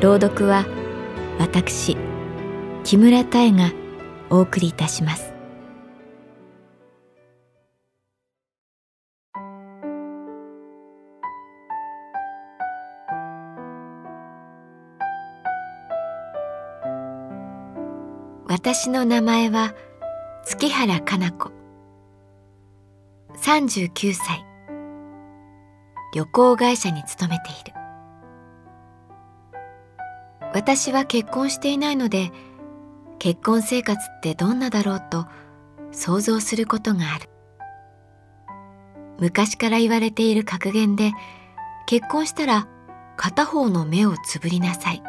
朗読は私木村多江がお送りいたします。私の名前は月原かな子。39歳。旅行会社に勤めている。私は結婚していないので結婚生活ってどんなだろうと想像することがある。昔から言われている格言で結婚したら片方の目をつぶりなさい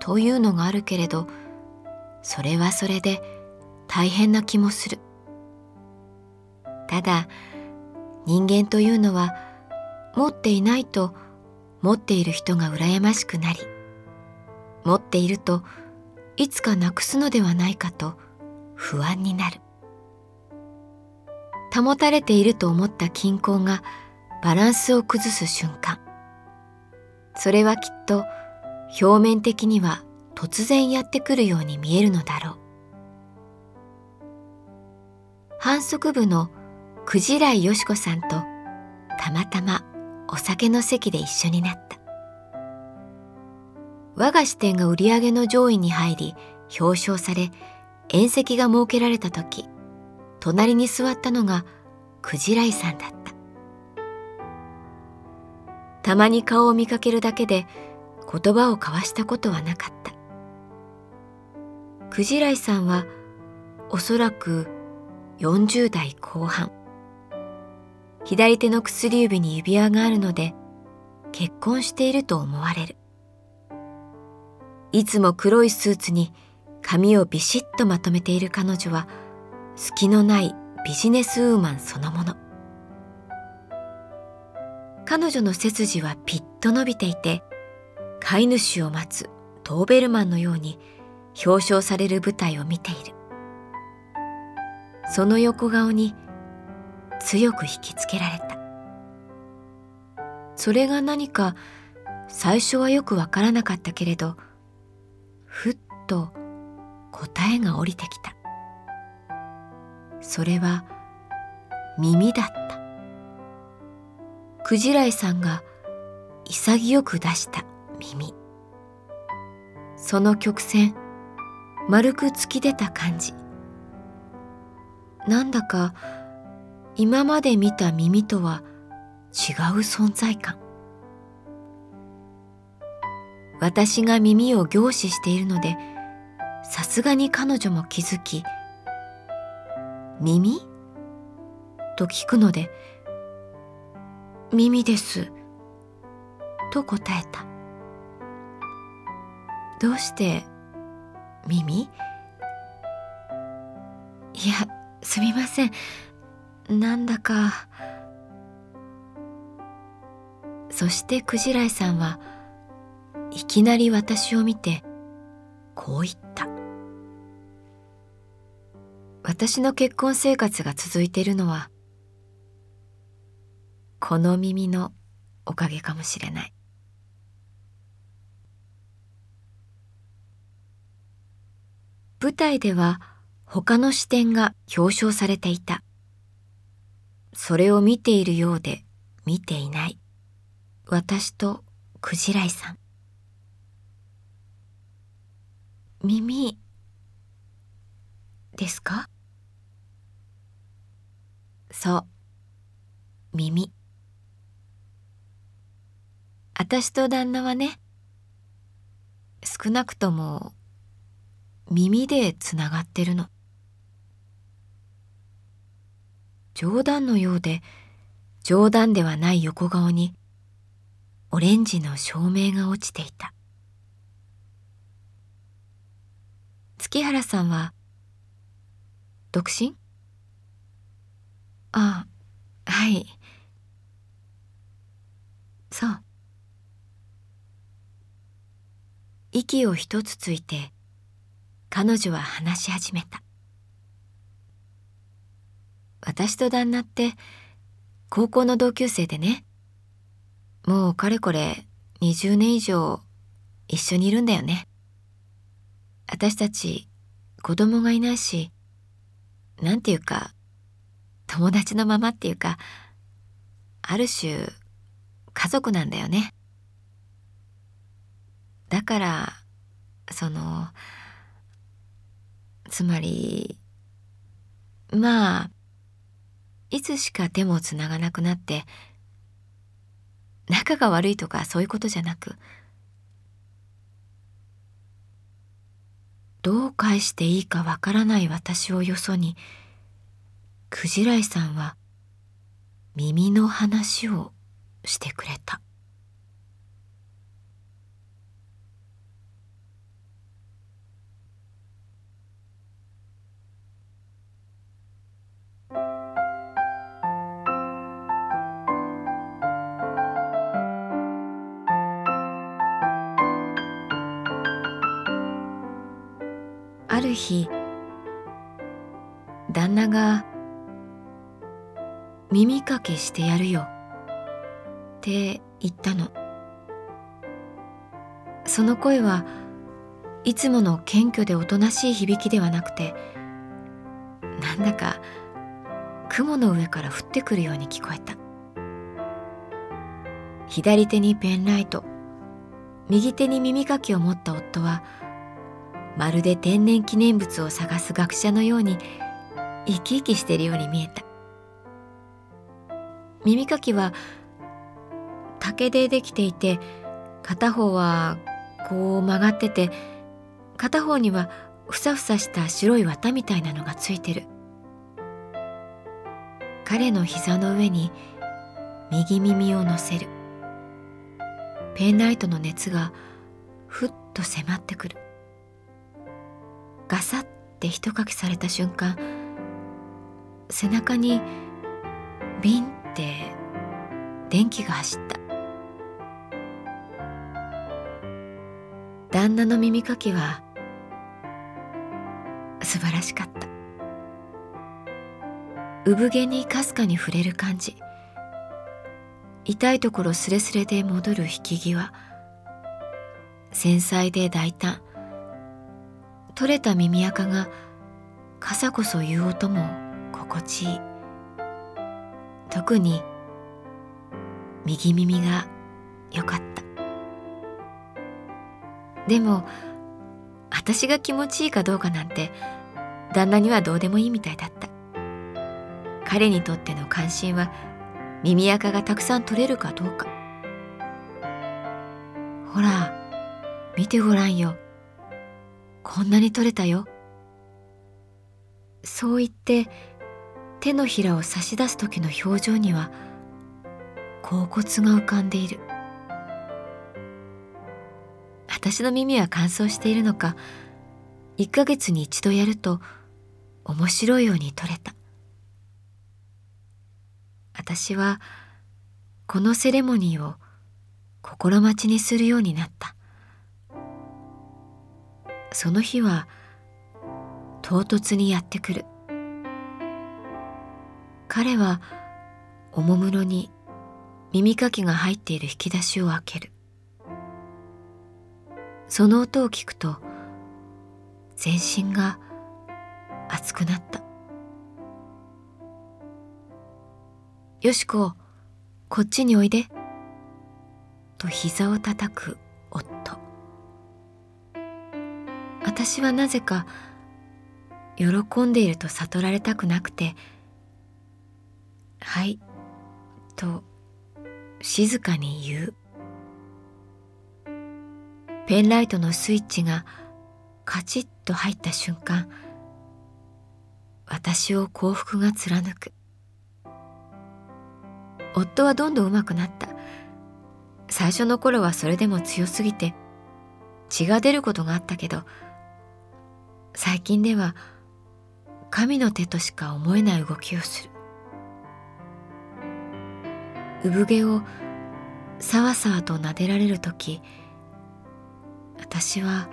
というのがあるけれどそれはそれで大変な気もする。ただ人間というのは持っていないと持っている人が羨ましくなり持っているといつかなくすのではないかと不安になる。保たれていると思った均衡がバランスを崩す瞬間。それはきっと表面的には突然やってくるように見えるのだろう。反則部のクジライよしこさんとたまたまお酒の席で一緒になった。我が支店が売り上げの上位に入り表彰され宴席が設けられた時隣に座ったのがクジライさんだった。たまに顔を見かけるだけで言葉を交わしたことはなかった。クジライさんはおそらく40代後半左手の薬指に指輪があるので結婚していると思われる。いつも黒いスーツに髪をビシッとまとめている彼女は隙のないビジネスウーマンそのもの。彼女の背筋はピッと伸びていて飼い主を待つドーベルマンのように表彰される舞台を見ている。その横顔に強く引きつけられた。それが何か最初はよくわからなかったけれどふっと答えが降りてきた。それは耳だった。クジライさんが潔く出した耳。その曲線丸く突き出た感じ。なんだか今まで見た耳とは違う存在感。私が耳を凝視しているのでさすがに彼女も気づき「耳?」と聞くので「耳です」と答えたどうして耳いやすみません。なんだか。そしてクジライさんはいきなり私を見てこう言った。私の結婚生活が続いているのはこの耳のおかげかもしれない。舞台では他の視点が表彰されていた。それを見ているようで見ていない。私とクジライさん。耳ですか？そう。耳。私と旦那はね少なくとも耳でつながってるの。冗談のようで冗談ではない横顔にオレンジの照明が落ちていた。月原さんは独身？ああはい。そう。息を一つついて彼女は話し始めた。私と旦那って高校の同級生でね。もうかれこれ20年以上一緒にいるんだよね。私たち子供がいないしなんていうか友達のままっていうかある種家族なんだよね。だからそのつまりまあいつしか手もつながなくなって仲が悪いとかそういうことじゃなくどう返していいかわからない私をよそにクジライさんは耳の話をしてくれた。る日旦那が「耳かけしてやるよ」って言ったの。その声はいつもの謙虚でおとなしい響きではなくてなんだか雲の上から降ってくるように聞こえた。左手にペンライト右手に耳かきを持った夫はまるで天然記念物を探す学者のように生き生きしているように見えた。耳かきは竹でできていて片方はこう曲がってて片方にはふさふさした白い綿みたいなのがついてる。彼の膝の上に右耳を乗せる。ペンライトの熱がふっと迫ってくる。ガサッて一かきされた瞬間背中にビンって電気が走った。旦那の耳かきは素晴らしかった。産毛にかすかに触れる感じ。痛いところすれすれで戻る引き際。繊細で大胆。取れた耳垢が傘こそ言う音も心地いい。特に右耳が良かった。でも私が気持ちいいかどうかなんて旦那にはどうでもいいみたいだった。彼にとっての関心は耳垢がたくさん取れるかどうか。ほら見てごらんよ。こんなに取れたよ。そう言って手のひらを差し出す時の表情には甲骨が浮かんでいる。私の耳は乾燥しているのか、1ヶ月に一度やると面白いように取れた。私はこのセレモニーを心待ちにするようになった。その日は唐突にやってくる。彼はおもむろに耳かきが入っている引き出しを開ける。その音を聞くと全身が熱くなった。よしここっちにおいで。と膝をたたく夫。私はなぜか喜んでいると悟られたくなくて「はい」と静かに言う。ペンライトのスイッチがカチッと入った瞬間私を幸福が貫く。夫はどんどん上手くなった。最初の頃はそれでも強すぎて血が出ることがあったけど最近では神の手としか思えない動きをする。産毛をさわさわと撫でられる時私は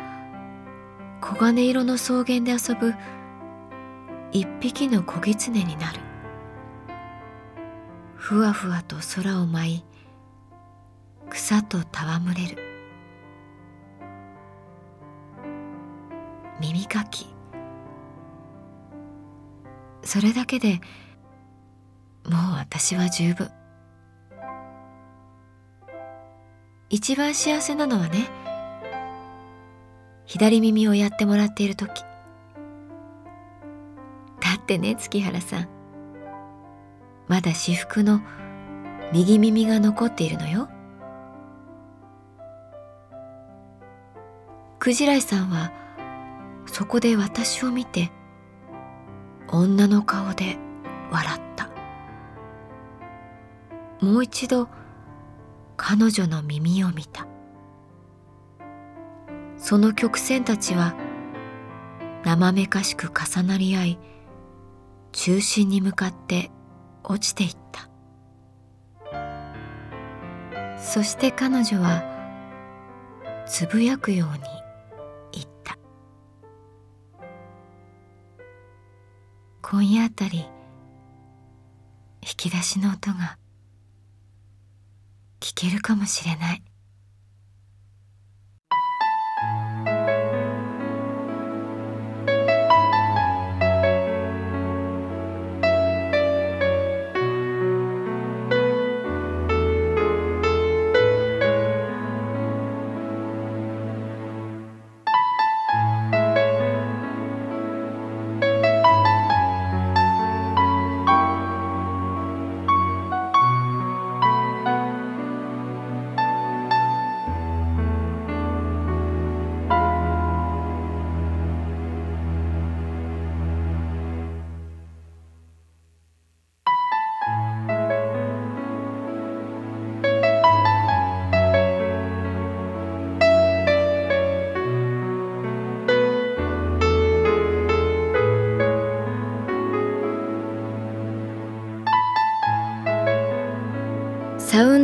黄金色の草原で遊ぶ一匹の小狐になる。ふわふわと空を舞い草と戯れる。耳かき。それだけでもう私は十分。一番幸せなのはね左耳をやってもらっている時。だってね月原さん。まだ私服の右耳が残っているのよ。クジライさんはそこで私を見て女の顔で笑った。もう一度彼女の耳を見た。その曲線たちは生めかしく重なり合い中心に向かって落ちていった。そして彼女はつぶやくように今夜あたり引き出しの音が聞けるかもしれない。